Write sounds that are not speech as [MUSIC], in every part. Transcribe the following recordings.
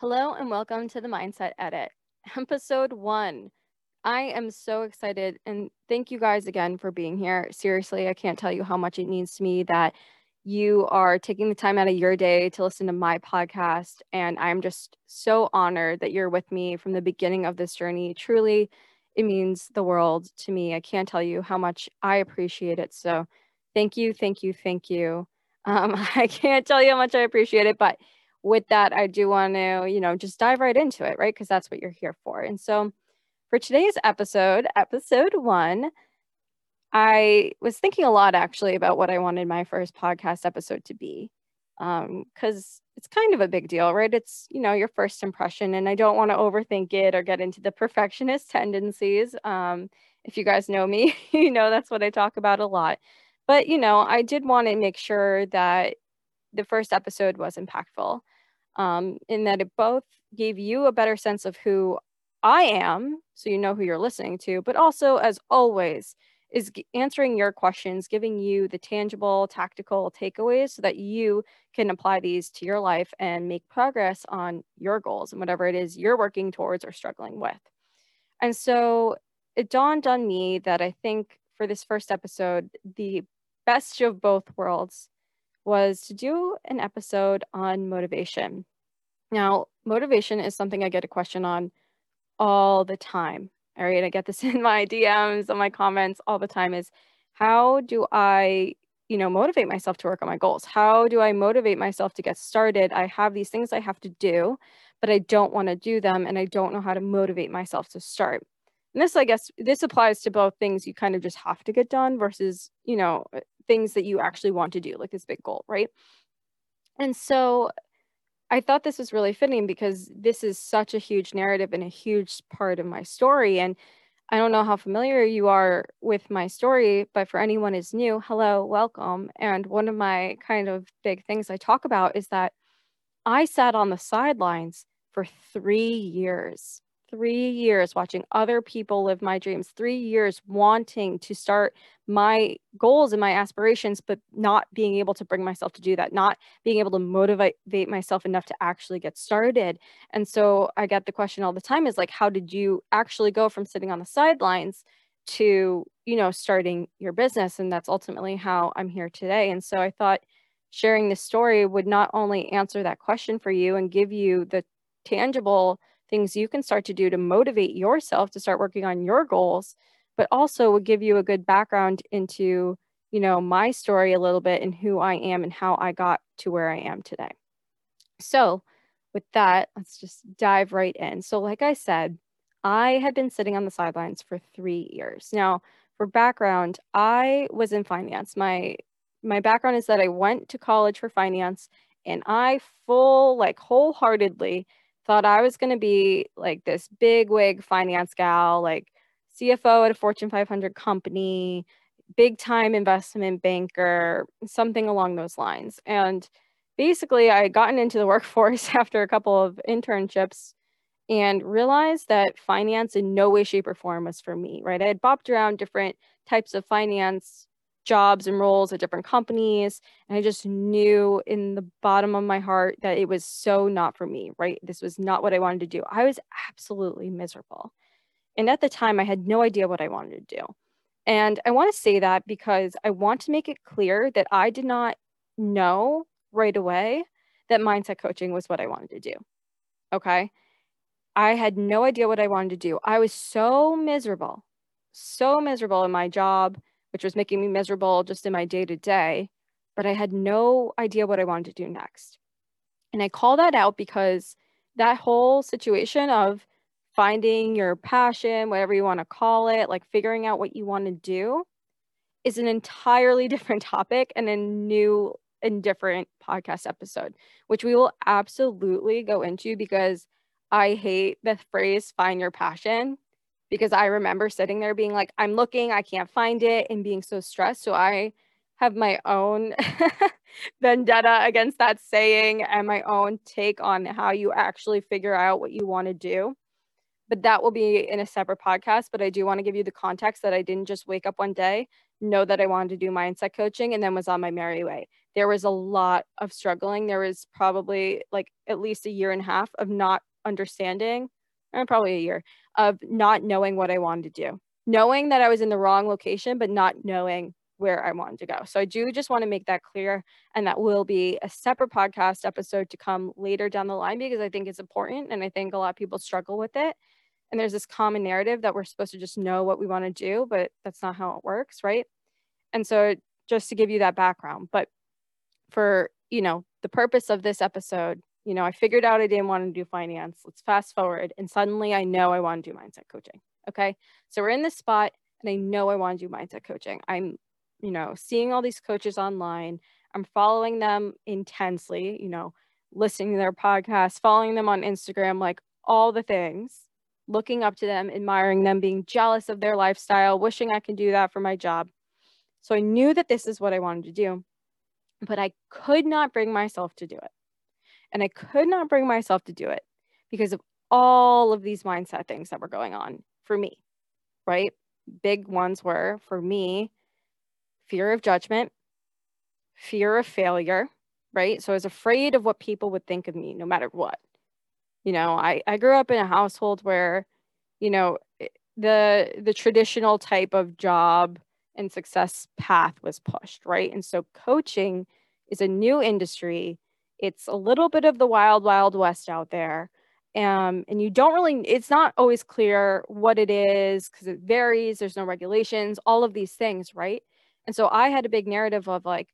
Hello and welcome to the Mindset Edit, episode one. I am so excited and thank you guys again for being here. Seriously, I can't tell you how much it means to me that you are taking the time out of your day to listen to my podcast. And I'm just so honored that you're with me from the beginning of this journey. Truly, it means the world to me. I can't tell you how much I appreciate it. So, thank you, thank you, thank you. Um, [LAUGHS] I can't tell you how much I appreciate it, but with that, I do want to, you know, just dive right into it, right? Because that's what you're here for. And so for today's episode, episode one, I was thinking a lot actually about what I wanted my first podcast episode to be. Um, because it's kind of a big deal, right? It's, you know, your first impression, and I don't want to overthink it or get into the perfectionist tendencies. Um, if you guys know me, [LAUGHS] you know that's what I talk about a lot. But, you know, I did want to make sure that the first episode was impactful um, in that it both gave you a better sense of who I am, so you know who you're listening to, but also, as always, is answering your questions, giving you the tangible, tactical takeaways so that you can apply these to your life and make progress on your goals and whatever it is you're working towards or struggling with. And so it dawned on me that I think for this first episode, the best of both worlds was to do an episode on motivation. Now, motivation is something I get a question on all the time. All right, I get this [LAUGHS] in my DMs, on my comments all the time is how do I, you know, motivate myself to work on my goals? How do I motivate myself to get started? I have these things I have to do, but I don't want to do them and I don't know how to motivate myself to start. And this, I guess, this applies to both things you kind of just have to get done versus, you know, things that you actually want to do, like this big goal, right? And so I thought this was really fitting because this is such a huge narrative and a huge part of my story. And I don't know how familiar you are with my story, but for anyone is new, hello, welcome. And one of my kind of big things I talk about is that I sat on the sidelines for three years three years watching other people live my dreams, three years wanting to start my goals and my aspirations, but not being able to bring myself to do that, not being able to motivate myself enough to actually get started. And so I get the question all the time is like, how did you actually go from sitting on the sidelines to, you know, starting your business? And that's ultimately how I'm here today. And so I thought sharing this story would not only answer that question for you and give you the tangible things you can start to do to motivate yourself to start working on your goals, but also would give you a good background into, you know, my story a little bit and who I am and how I got to where I am today. So, with that, let's just dive right in. So, like I said, I had been sitting on the sidelines for three years. Now, for background, I was in finance. My my background is that I went to college for finance and I full like wholeheartedly thought I was going to be like this big wig finance gal, like CFO at a Fortune 500 company, big time investment banker, something along those lines. And basically, I had gotten into the [LAUGHS] workforce after a couple of internships and realized that finance in no way, shape, or form was for me, right? I had bopped around different types of finance jobs and roles at different companies. And I just knew in the bottom of my heart that it was so not for me, right? This was not what I wanted to do. I was absolutely miserable. And at the time, I had no idea what I wanted to do. And I want to say that because I want to make it clear that I did not know right away that mindset coaching was what I wanted to do. Okay. I had no idea what I wanted to do. I was so miserable, so miserable in my job which was making me miserable just in my day to day. But I had no idea what I wanted to do next. And I call that out because that whole situation of finding your passion, whatever you want to call it, like figuring out what you want to do, is an entirely [LAUGHS] different topic and a new and different podcast episode, which we will absolutely go into because I hate the phrase find your passion because I remember sitting there being like, I'm looking, I can't find it, and being so stressed. So I have my own [LAUGHS] vendetta against that saying and my own take on how you actually figure out what you want to do. But that will be in a separate podcast. But I do want to give you the context that I didn't just wake up one day, know that I wanted to do mindset coaching, and then was on my merry way. there was a lot of struggling. There was probably like at least a year and a half of not understanding, and probably a year of not knowing what I wanted to do, knowing that I was in the wrong location, but not knowing where I wanted to go. So I do just want to make that clear. And that will be a separate podcast episode to come later down the line because I think it's important. And I think a lot of people struggle with it. And there's this common narrative that we're supposed to just know what we want to do, but that's not how it works, right? And so just to give you that background, but for, you know, the purpose of this episode, you know, I figured out I didn't want to do finance. Let's fast forward. And suddenly I know I want to do mindset coaching. Okay. So we're in this spot and I know I want to do mindset coaching. I'm, you know, seeing all these coaches online. I'm following them intensely, you know, listening to their podcasts, following them on Instagram, like all the things, looking up to them, admiring them, being jealous of their lifestyle, wishing I could do that for my job. So I knew that this is what I wanted to do, but I could not bring myself to do it. And I could not bring myself to do it because of all of these mindset things that were going on for me, right? Big ones were for me fear of judgment, fear of failure, right? So I was afraid of what people would think of me no matter what. You know, I, I grew up in a household where, you know, the the traditional type of job and success path was pushed, right? And so coaching is a new industry. It's a little bit of the wild, wild west out there. Um, and you don't really, it's not always clear what it is because it varies. There's no regulations, all of these things, right? And so I had a big narrative of like,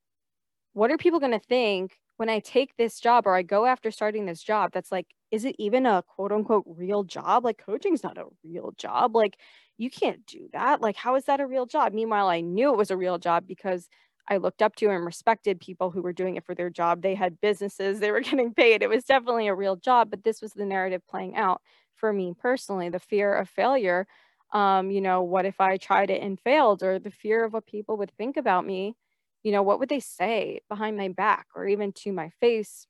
what are people going to think when I take this job or I go after starting this job? That's like, is it even a quote unquote real job? Like, coaching's not a real job. Like, you can't do that. Like, how is that a real job? Meanwhile, I knew it was a real job because I looked up to and respected people who were doing it for their job. They had businesses, they were [LAUGHS] getting paid. It was definitely a real job, but this was the narrative playing out for me personally the fear of failure. Um, you know, what if I tried it and failed, or the fear of what people would think about me? You know, what would they say behind my back or even to my face?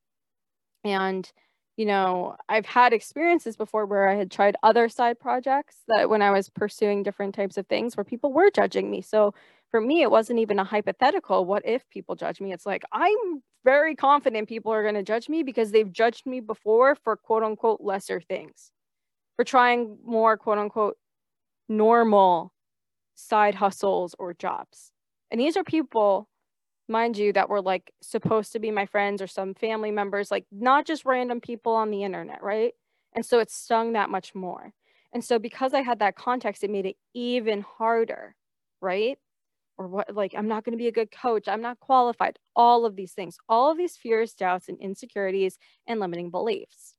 And you know, I've had experiences before where I had tried other side projects that when I was pursuing different types of things where people were judging me. So for me, it wasn't even a hypothetical. What if people judge me? It's like, I'm very confident people are going to judge me because they've judged me before for quote unquote lesser things, for trying more quote unquote normal side hustles or jobs. And these are people mind you, that were like supposed to be my friends or some family members, like not just random people on the internet, right? And so it stung that much more. And so because I had that context, it made it even harder, right? Or what, like, I'm not going to be a good coach. I'm not qualified. All of these things, all of these fears, doubts, and insecurities and limiting beliefs,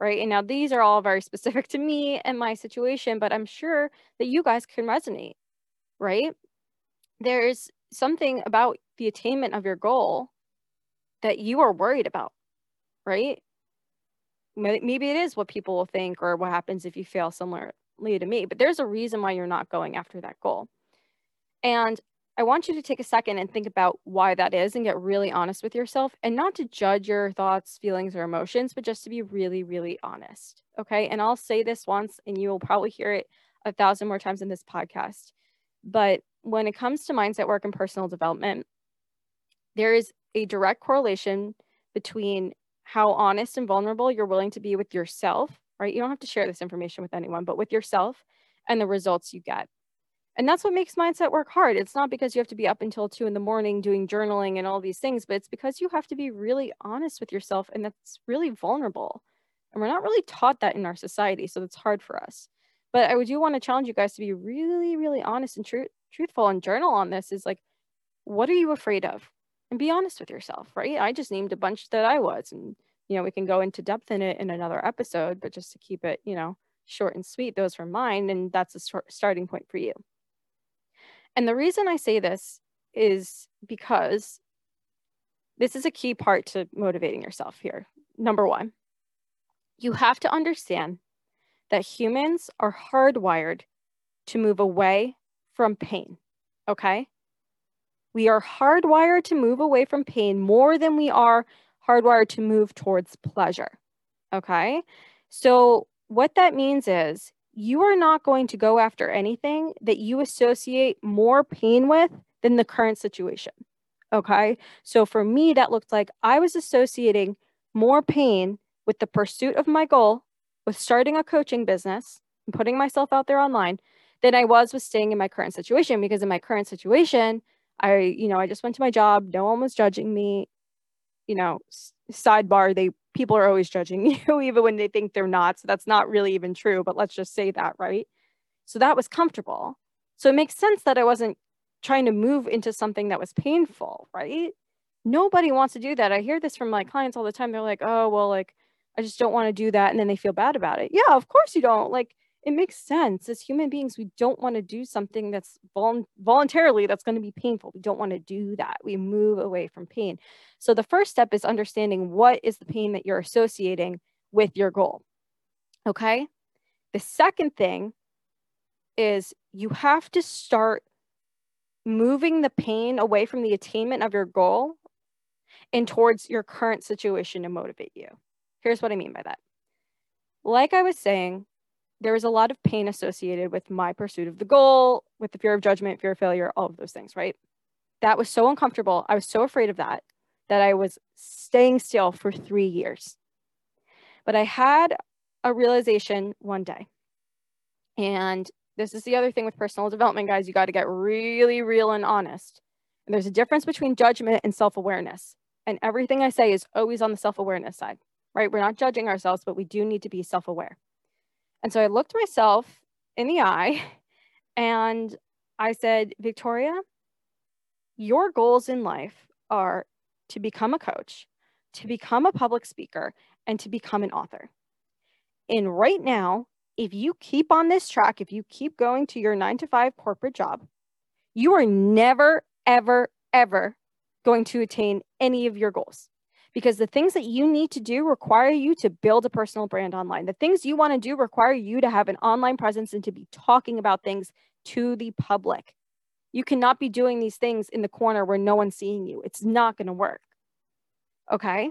right? And now these are all very [LAUGHS] specific to me and my situation, but I'm sure that you guys can resonate, right? There's something about the attainment of your goal that you are worried about, right? Maybe it is what people will think or what happens if you fail similarly to me, but there's a reason why you're not going after that goal. And I want you to take a second and think about why that is and get really honest with yourself and not to judge your thoughts, feelings, or emotions, but just to be really, really honest. Okay. And I'll say this once and you will probably hear it a thousand more times in this podcast. But when it comes to mindset work and personal development, there is a direct correlation between how honest and vulnerable you're willing to be with yourself, right? You don't have to share this information with anyone, but with yourself and the results you get. And that's what makes mindset work hard. It's not because you have to be up until two in the morning doing journaling and all these things, but it's because you have to be really honest with yourself and that's really vulnerable. And we're not really taught that in our society, so it's hard for us. But I do want to challenge you guys to be really, really honest and true truthful and journal on this is like, what are you afraid of? And be honest with yourself, right? I just named a bunch that I was, and you know, we can go into depth in it in another episode, but just to keep it, you know, short and sweet, those were mine, and that's a starting point for you. And the reason I say this is because this is a key part to motivating yourself here. Number one, you have to understand that humans are hardwired to move away from pain. Okay. We are hardwired to move away from pain more than we are hardwired to move towards pleasure. Okay. So, what that means is you are not going to go after anything that you associate more pain with than the current situation. Okay. So for me, that looked like I was associating more pain with the pursuit of my goal, with starting a coaching business and putting myself out there online than I was with staying in my current situation. Because in my current situation, I, you know, I just went to my job. No one was judging me. You know, sidebar, they people are always judging [LAUGHS] you, even when they think they're not. So that's not really even true, but let's just say that, right? So that was comfortable. So it makes sense that I wasn't trying to move into something that was painful, right? Nobody wants to do that. I hear this from my clients all the time. They're like, oh, well, like, I just don't want to do that. And then they feel bad about it. Yeah, of course you don't. Like, it makes sense. As human beings, we don't want to do something that's vul- voluntarily that's going to be painful. We don't want to do that. We move away from pain. So the first step is understanding what is the pain that you're associating with your goal. Okay? The second thing is you have to start moving the pain away from the attainment of your goal and towards your current situation to motivate you. Here's what I mean by that. Like I was saying, there was a lot of pain associated with my pursuit of the goal, with the fear of judgment, fear of failure, all of those things, right? That was so uncomfortable. I was so afraid of that that I was staying still for three years. But I had a realization one day. And this is the other thing with personal development, guys. You got to get really real and honest. And there's a difference between judgment and self awareness. And everything I say is always on the self awareness side, right? We're not judging ourselves, but we do need to be self aware. And so I looked myself in the eye [LAUGHS] and I said, Victoria, your goals in life are to become a coach, to become a public speaker, and to become an author. And right now, if you keep on this track, if you keep going to your nine to five corporate job, you are never, ever, ever going to attain any of your goals because the things that you need to do require you to build a personal brand online. The things you want to do require you to have an online presence and to be talking about things to the public. You cannot be doing these things in the corner where no one's seeing you. It's not going to work. Okay.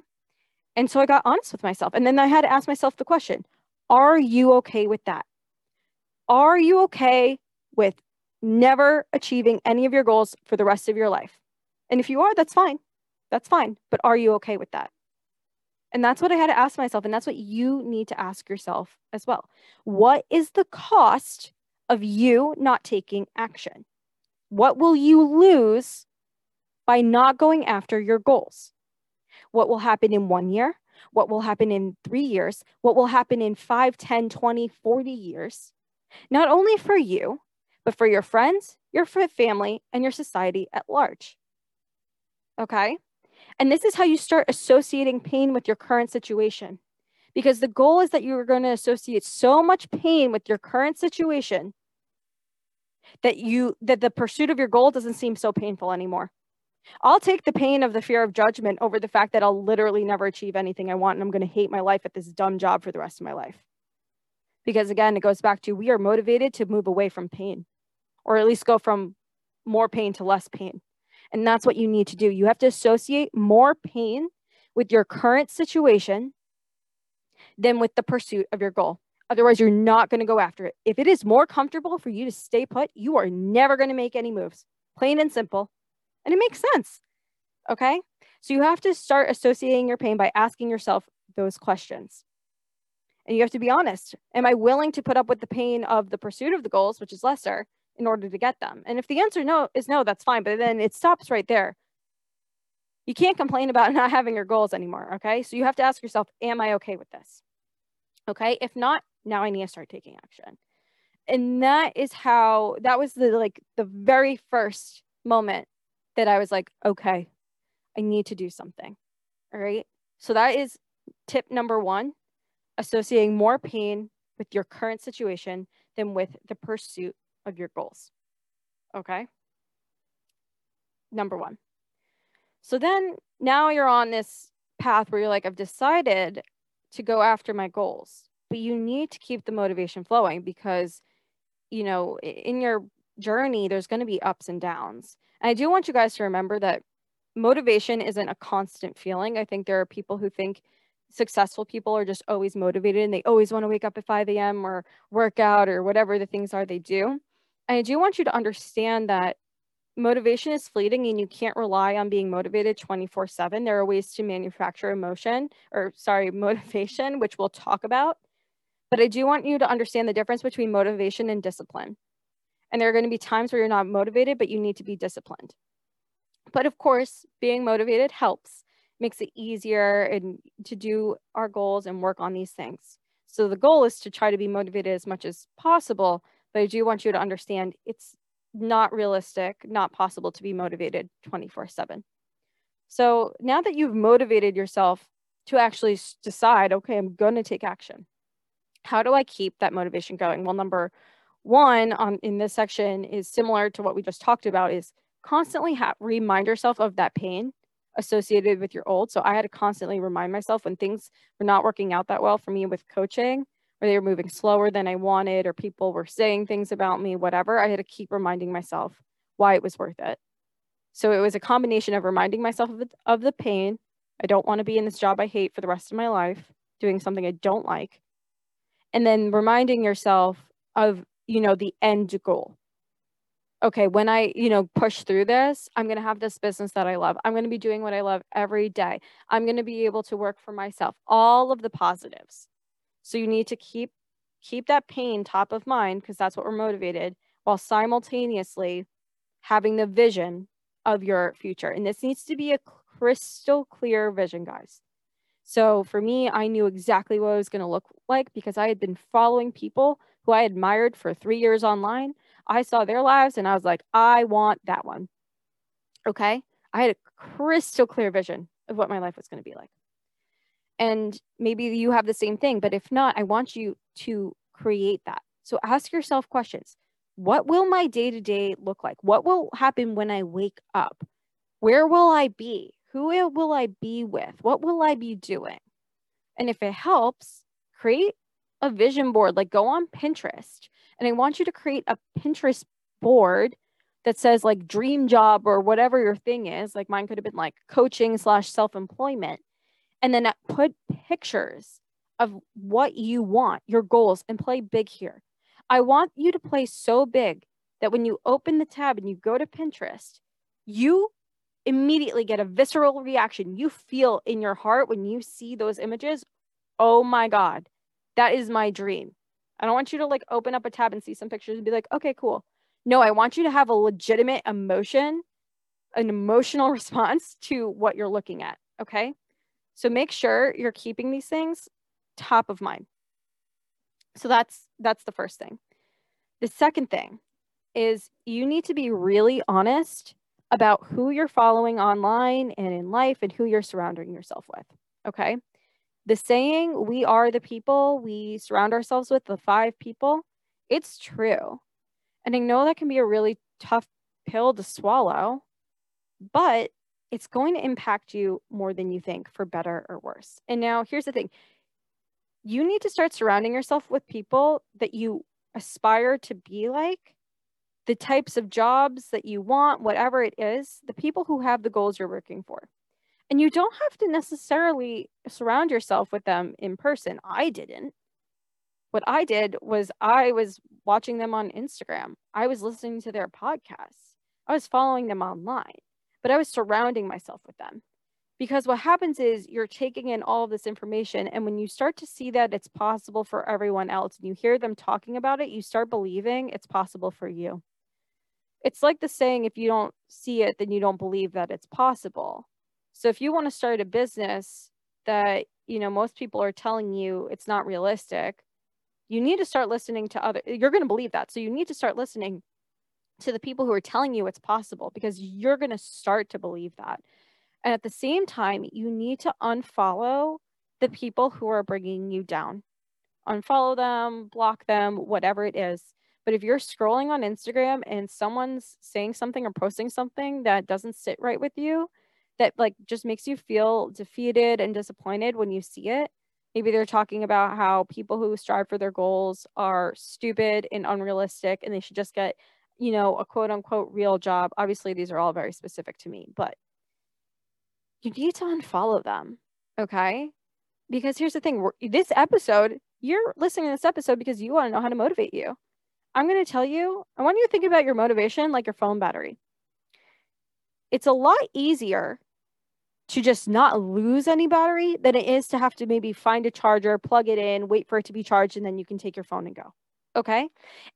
And so I got honest with myself. And then I had to ask myself the question are you okay with that? Are you okay with never achieving any of your goals for the rest of your life? And if you are, that's fine. That's fine. But are you okay with that? And that's what I had to ask myself. And that's what you need to ask yourself as well. What is the cost of you not taking action? What will you lose by not going after your goals? What will happen in one year? what will happen in three years, what will happen in 5, 10, 20, 40 years, not only for you, but for your friends, your family, and your society at large. Okay? And this is how you start associating pain with your current situation. Because the goal is that you are going to associate so much pain with your current situation that you that the pursuit of your goal doesn't seem so painful anymore. I'll take the pain of the fear of judgment over the fact that I'll literally never achieve anything I want and I'm going to hate my life at this dumb job for the rest of my life. Because again, it goes back to we are motivated to move away from pain or at least go from more pain to less pain. And that's what you need to do. You have to associate more pain with your current situation than with the pursuit of your goal. Otherwise, you're not going to go after it. If it is more comfortable for you to stay put, you are never going to make any moves. Plain and simple. And it makes sense. Okay. So you have to start associating your pain by asking yourself those questions. And you have to be honest. Am I willing to put up with the pain of the pursuit of the goals, which is lesser, in order to get them? And if the answer no is no, that's fine. But then it stops right there. You can't complain about [LAUGHS] not having your goals anymore. Okay. So you have to ask yourself, am I okay with this? Okay. If not, now I need to start taking action. And that is how that was the like the very first moment that I was like, okay, I need to do something. All right. So that is tip number one associating more pain with your current situation than with the pursuit of your goals. Okay. Number one. So then now you're on this path where you're like, I've decided to go after my goals, but you need to keep the motivation flowing because, you know, in your journey, there's going to be ups and downs. And I do want you guys to remember that motivation isn't a constant feeling. I think there are people who think successful people are just always motivated and they always want to wake up at 5 a.m. or work out or whatever the things are they do. I do want you to understand that motivation is fleeting and you can't rely on being motivated 24 7. There are ways to manufacture emotion or, sorry, [LAUGHS] motivation, which we'll talk about. But I do want you to understand the difference between motivation and discipline. And there are going to be times where you're not motivated, but you need to be disciplined. But of course, being motivated helps, makes it easier and to do our goals and work on these things. So the goal is to try to be motivated as much as possible, but I do want you to understand it's not realistic, not possible to be motivated 24 7. So now that you've motivated yourself to actually decide, okay, I'm going to take action, how do I keep that motivation going? Well, number one on in this section is similar to what we just talked about is constantly ha- remind yourself of that pain associated with your old. So I had to constantly remind myself when things were not working out that well for me with coaching or they were moving slower than I wanted, or people were saying things about me, whatever, I had to keep reminding myself why it was worth it. So it was a combination of reminding myself of, of the pain. I don't want to be in this job I hate for the rest of my life, doing something I don't like. And then reminding yourself of, you know, the end goal. Okay, when I, you know, push through this, I'm going to have this business that I love. I'm going to be doing what I love every day. I'm going to be able to work for myself. All of the positives. So you need to keep keep that pain top of mind because that's what we're motivated while simultaneously having the vision of your future. And this needs to be a crystal clear vision, guys. So for me, I knew exactly what it was going to look like because I had been following people who I admired for three years online. I saw their lives and I was like, I want that one. Okay. I had a crystal clear vision of what my life was going to be like and maybe you have the same thing but if not i want you to create that. So ask yourself questions. What will my day to day look like? What will happen when i wake up? Where will i be? Who will i be with? What will i be doing? And if it helps create a vision board like go on pinterest. And i want you to create a pinterest board that says like dream job or whatever your thing is. Like mine could have been like coaching slash self-employment and then uh, put pictures of what you want, your goals, and play big here. I want you to play so big that when you open the tab and you go to Pinterest, you immediately get a visceral reaction. You feel in your heart when you see those images, oh my God, that is my dream. I don't want you to like open up a tab and see some pictures and be like, okay, cool. No, I want you to have a legitimate emotion, an emotional [LAUGHS] response to what you're looking at. Okay. So make sure you're keeping these things top of mind. So that's that's the first thing. The second thing is you need to be really honest about who you're following online and in life and who you're surrounding yourself with. Okay? The saying, we are the people we surround ourselves with, the five people, it's true. And I know that can be a really tough pill to swallow, but it's going to impact you more than you think for better or worse. And now here's the thing you need to start surrounding yourself with people that you aspire to be like, the types of jobs that you want, whatever it is, the people who have the goals you're working for. And you don't have to necessarily surround yourself with them in person. I didn't. What I did was I was watching them on Instagram. I was listening to their podcasts. I was following them online but I was surrounding myself with them. Because what happens is you're taking in all of this information, and when you start to see that it's possible for everyone else and you hear them talking about it, you start believing it's possible for you. It's like the saying if you don't see it, then you don't believe that it's possible. So if you want to start a business that, you know, most people are telling you it's not realistic, you need to start listening to other you're going to believe that. So you need to start listening to the people who are telling you it's possible because you're going to start to believe that. And at the same time, you need to unfollow the people who are bringing you down. Unfollow them, block them, whatever it is. But if you're scrolling on Instagram and someone's saying something or posting something that doesn't sit right with you, that like just makes you feel defeated and disappointed when you see it, maybe they're talking about how people who strive for their goals are stupid and unrealistic and they should just get you know, a quote unquote real job. Obviously, these are all very specific to me, but you need to unfollow them. Okay. Because here's the thing this episode, you're listening to this episode because you want to know how to motivate you. I'm going to tell you, I want you to think about your motivation like your phone battery. it's a lot easier to just not lose any battery than it is to have to maybe find a charger, plug it in, wait for it to be charged, and then you can take your phone and go. Okay.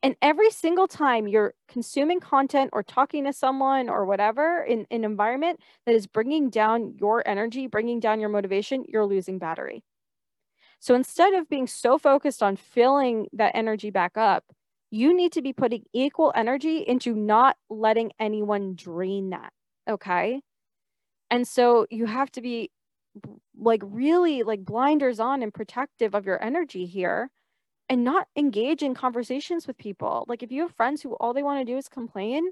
And every single time you're consuming content or talking to someone or whatever in an environment that is bringing down your energy, bringing down your motivation, you're losing battery. So instead of being so focused on filling that energy back up, you need to be putting equal energy into not letting anyone drain that. Okay. And so you have to be like really like blinders on and protective of your energy here and not engage in conversations with people. Like if you have friends who all they want to do is complain,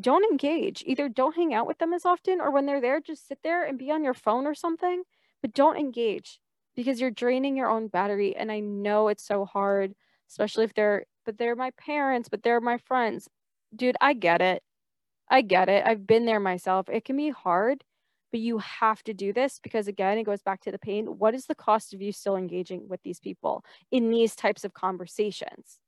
don't engage. Either don't hang out with them as often or when they're there just sit there and be on your phone or something, but don't engage because you're draining your own battery and I know it's so hard, especially if they're but they're my parents, but they're my friends. Dude, I get it. I get it. I've been there myself. It can be hard, but you have to do this because again it goes back to the pain what is the cost of you still engaging with these people in these types of conversations?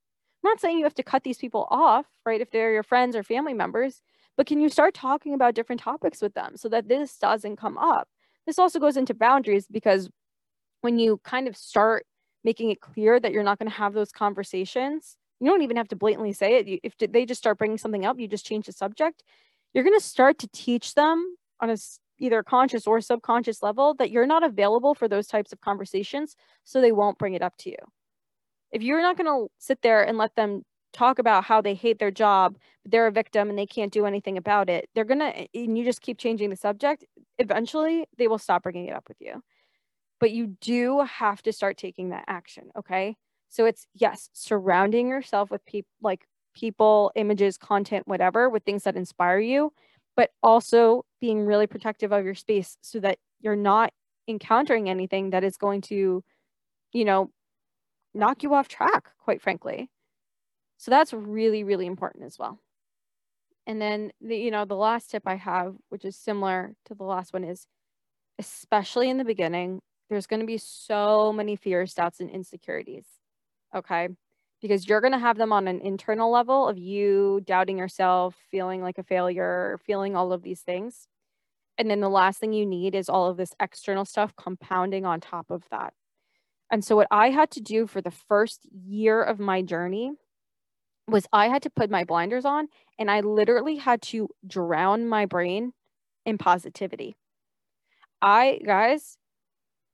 I'm not saying you have to cut these people off right if they're your friends or family members but can you start talking about different topics with them so that this doesn't come up? This also goes into boundaries because when you kind of start making it clear that you're not going to have those conversations you don't even have to blatantly say it if they just start bringing something up you just change the subject you're going to start to teach them on a either conscious or subconscious level that you're not available for those types of conversations so they won't bring it up to you. If you're not going to sit there and let them talk about how they hate their job they're a victim and they can't do anything about it they're going to and you just keep changing the subject eventually they will stop bringing it up with you. But you do have to start taking that action okay? So it's yes surrounding yourself with people like people images content whatever with things that inspire you but also being really protective of your space so that you're not encountering anything that is going to, you know, knock you off track, quite frankly. So that's really, really important as well. And then the, you know, the last tip I have, which is similar to the last one, is especially in the beginning, there's going to be so many fears, doubts, and insecurities. Okay because you're going to have them on an internal level of you doubting yourself, feeling like a failure, feeling all of these things. And then the last thing you need is all of this external stuff compounding on top of that. And so, what I had to do for the first year of my journey was I had to put my blinders on and I literally had to drown my brain in positivity. I, guys,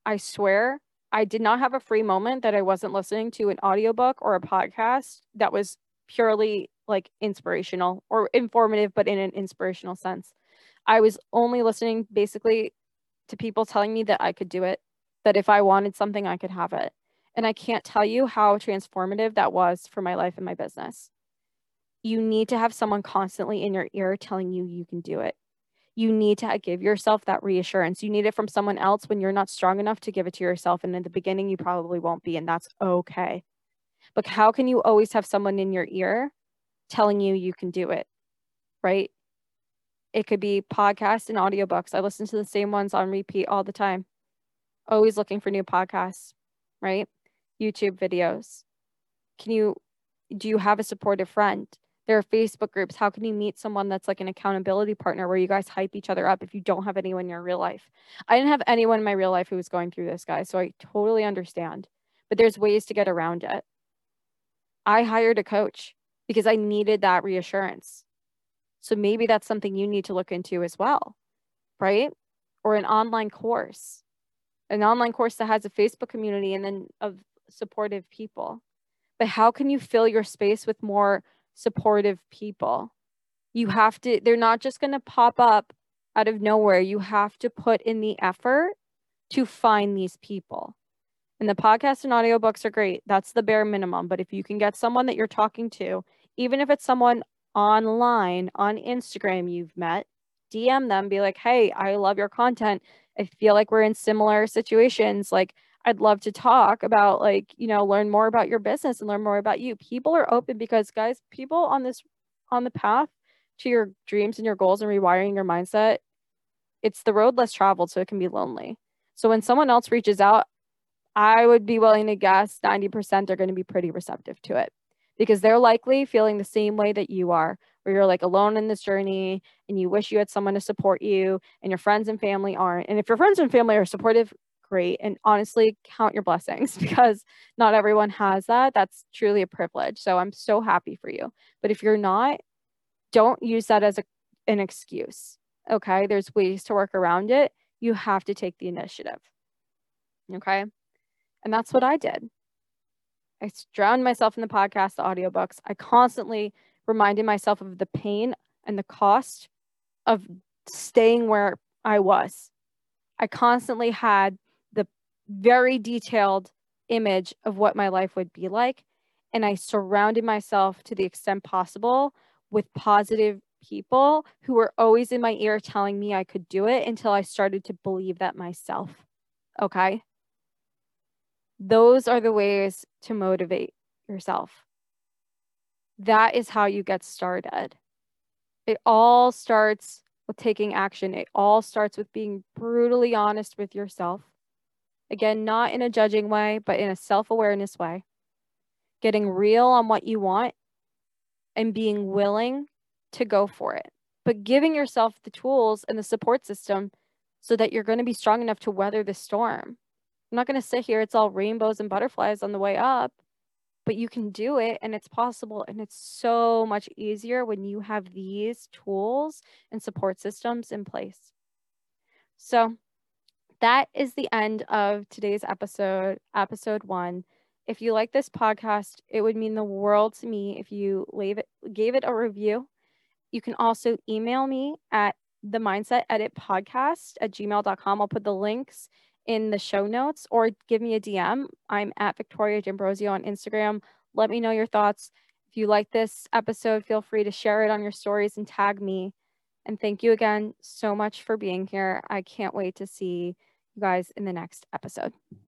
I swear, I did not have a free moment that I wasn't listening to an audiobook or a podcast that was purely like inspirational or informative, but in an inspirational sense. I was only listening basically to people telling me that I could do it, that if I wanted something, I could have it. And I can't tell you how transformative that was for my life and my business. You need to have someone constantly in your ear telling you you can do it you need to give yourself that reassurance. You need it from someone else when you're not strong enough to give it to yourself. And in the beginning, you probably won't be, and that's okay. But how can you always have someone in your ear telling you you can do it? Right? It could be podcasts and audiobooks. I listen to the same ones on repeat all the time. Always looking for new podcasts, right? YouTube videos. Can you do you have a supportive friend? There are Facebook groups. How can you meet someone that's like an accountability partner where you guys hype each other up if you don't have anyone in your real life? I didn't have anyone in my real life who was going through this, guys. So I totally understand. But there's ways to get around it. I hired a coach because I needed that reassurance. So maybe that's something you need to look into as well, right? Or an online course, an online course that has a Facebook community and then of supportive people. But how can you fill your space with more supportive people. You have to, they're not just going to pop up out of nowhere. You have to put in the effort to find these people. And the podcast and audiobooks are great. That's the bare minimum. But if you can get someone that you're talking to, even if it's someone online on Instagram you've met, DM them, be like, hey, I love your content. I feel like we're in similar situations. Like, I'd love to talk about like, you know, learn more about your business and learn more about you. People are open because guys, people on this on the path to your dreams and your goals and rewiring your mindset, it's the road less traveled so it can be lonely. So when someone else reaches out, I would be willing to guess 90% are going to be pretty receptive to it because they're likely feeling the same way that you are, where you're like alone in this journey and you wish you had someone to support you and your friends and family aren't. And if your friends and family are supportive, great. And honestly, count your blessings because not everyone has that. That's truly a privilege. So I'm so happy for you. But if you're not, don't use that as a, an excuse. Okay. There's ways to work around it. You have to take the initiative. Okay. And that's what I did. I drowned myself in the podcast, the audiobooks. I constantly reminded myself of the pain and the cost of staying where I was. I constantly had very detailed image of what my life would be like. And I surrounded myself to the extent possible with positive people who were always in my ear telling me I could do it until I started to believe that myself. Okay. Those are the ways to motivate yourself. That is how you get started. It all starts with taking action. It all starts with being brutally honest with yourself. Again, not in a judging way, but in a self awareness way. Getting real on what you want and being willing to go for it, but giving yourself the tools and the support system so that you're going to be strong enough to weather the storm. I'm not going to sit here, it's all rainbows and butterflies on the way up, but you can do it and it's possible. And it's so much easier when you have these tools and support systems in place. So, that is the end of today's episode, episode one. If you like this podcast, it would mean the world to me if you leave it, gave it a review. You can also email me at the mindset edit podcast at gmail.com. I'll put the links in the show notes or give me a DM. I'm at Victoria D'Ambrozio on Instagram. Let me know your thoughts. If you like this episode, feel free to share it on your stories and tag me. And thank you again so much for being here. I can't wait to see you guys in the next episode.